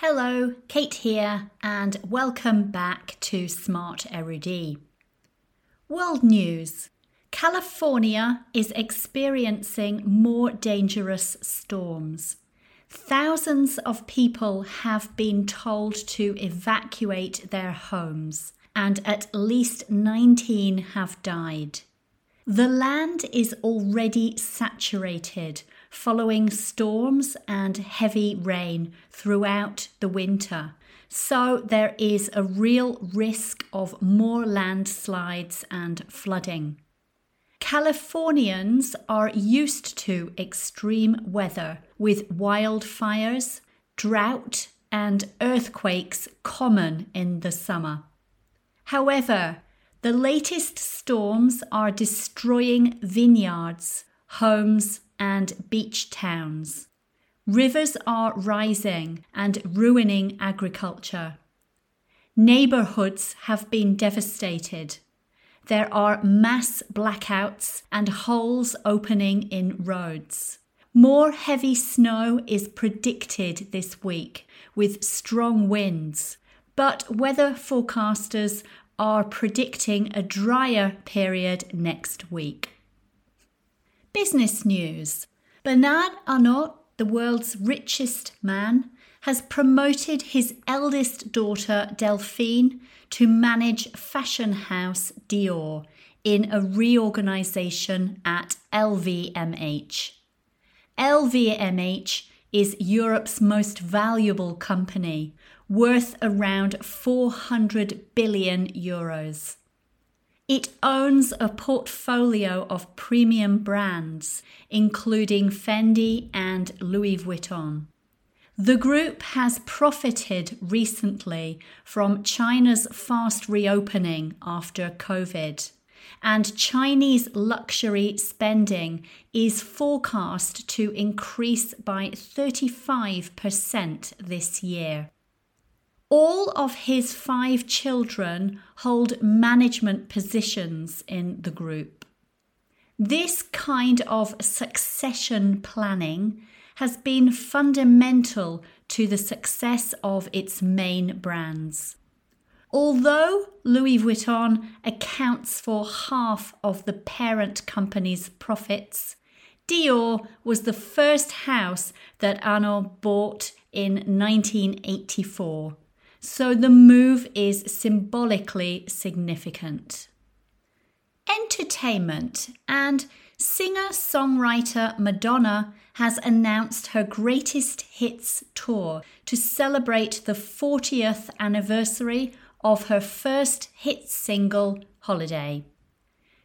Hello, Cate here, and welcome back to Smart Erudit. World News California is experiencing more dangerous storms. Thousands of people have been told to evacuate their homes, and at least 19 have died. The land is already saturated following storms and heavy rain throughout the winter. So there is a real risk of more landslides and flooding. Californians are used to extreme weather with wildfires, drought, and earthquakes common in the summer. However, the latest storms are destroying vineyards, homes, and beach towns. Rivers are rising and ruining agriculture. Neighbourhoods have been devastated. There are mass blackouts and holes opening in roads. More heavy snow is predicted this week with strong winds, but weather forecasters are predicting a drier period next week. Business news Bernard Arnault, the world's richest man, has promoted his eldest daughter Delphine to manage fashion house Dior in a reorganization at LVMH. LVMH is Europe's most valuable company, worth around 400 billion euros. It owns a portfolio of premium brands, including Fendi and Louis Vuitton. The group has profited recently from China's fast reopening after COVID, and Chinese luxury spending is forecast to increase by 35% this year. All of his five children hold management positions in the group. This kind of succession planning has been fundamental to the success of its main brands. Although Louis Vuitton accounts for half of the parent company's profits, Dior was the first house that Arnault bought in 1984 so the move is symbolically significant. Entertainment and singer songwriter Madonna has announced her greatest hits tour to celebrate the 40th anniversary of her first hit single, Holiday.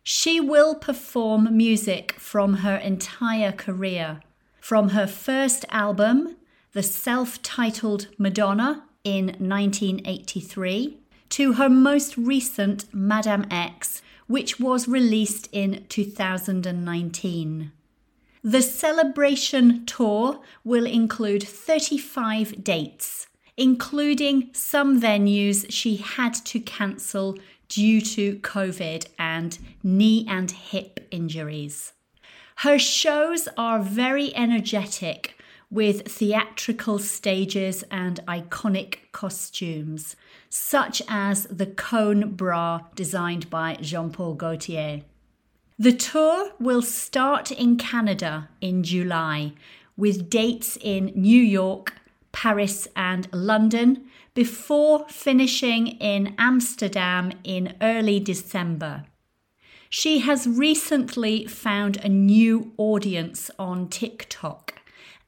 She will perform music from her entire career, from her first album, the self titled Madonna in 1983 to her most recent Madame X, which was released in 2019. The celebration tour will include 35 dates, including some venues she had to cancel due to COVID and knee and hip injuries. Her shows are very energetic with theatrical stages and iconic costumes, such as the cone bra designed by Jean Paul Gaultier. The tour will start in Canada in July, with dates in New York, Paris, and London, before finishing in Amsterdam in early December. She has recently found a new audience on TikTok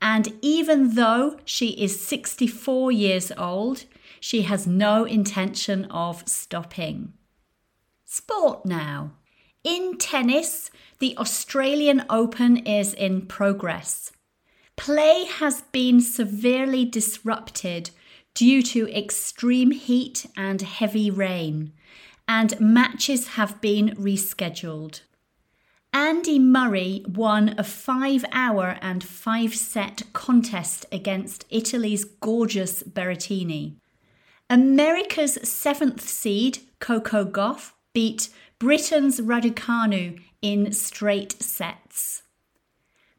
and even though she is 64 years old, she has no intention of stopping. Sport now. In tennis, the Australian Open is in progress. Play has been severely disrupted due to extreme heat and heavy rain, and matches have been rescheduled. Andy Murray won a five hour and five set contest against Italy's gorgeous Berrettini. America's seventh seed, Coco Gauff, beat Britain's Raducanu in straight sets.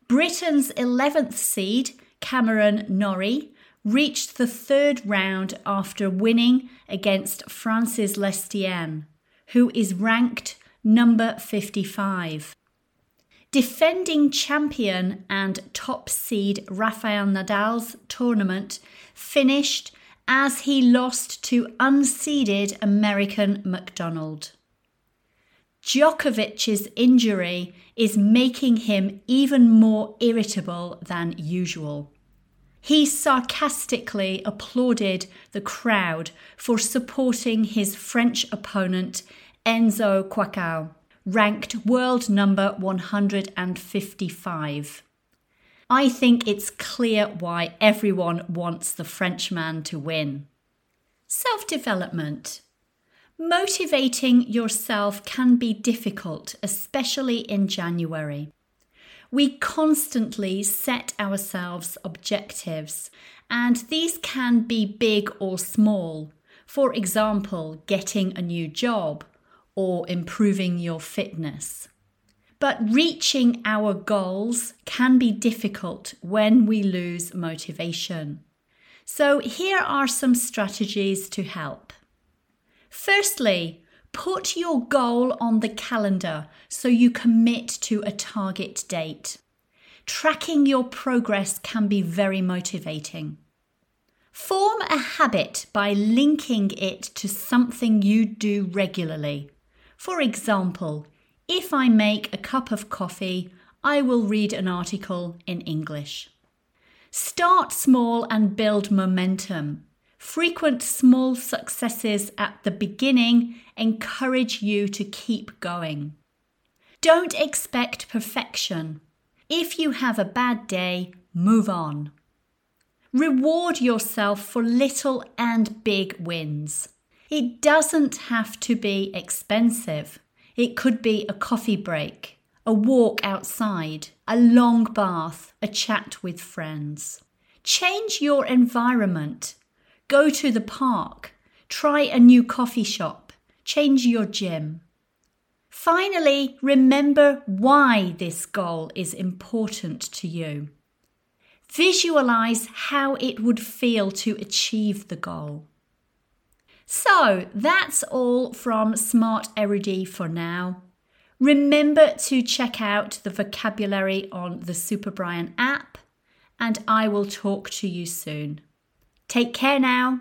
Britain's 11th seed, Cameron Norrie, reached the third round after winning against Francis Lestienne, who is ranked number 55. Defending champion and top seed Rafael Nadal's tournament finished as he lost to unseeded American McDonald. Djokovic's injury is making him even more irritable than usual. He sarcastically applauded the crowd for supporting his French opponent Enzo Couacaud, ranked world number 155. I think it's clear why everyone wants the Frenchman to win. Self development. Motivating yourself can be difficult, especially in January. We constantly set ourselves objectives, and these can be big or small. For example, getting a new job or improving your fitness. But reaching our goals can be difficult when we lose motivation. So, here are some strategies to help. Firstly, put your goal on the calendar so you commit to a target date. Tracking your progress can be very motivating. Form a habit by linking it to something you do regularly. For example, if I make a cup of coffee, I will read an article in English. Start small and build momentum. Frequent small successes at the beginning encourage you to keep going. Don't expect perfection. If you have a bad day, move on. Reward yourself for little and big wins. It doesn't have to be expensive. It could be a coffee break, a walk outside, a long bath, a chat with friends. Change your environment. Go to the park. Try a new coffee shop. Change your gym. Finally, remember why this goal is important to you. Visualize how it would feel to achieve the goal. So that's all from Smart Erudit for now. Remember to check out the vocabulary on the Super Brian app, and I will talk to you soon. Take care now.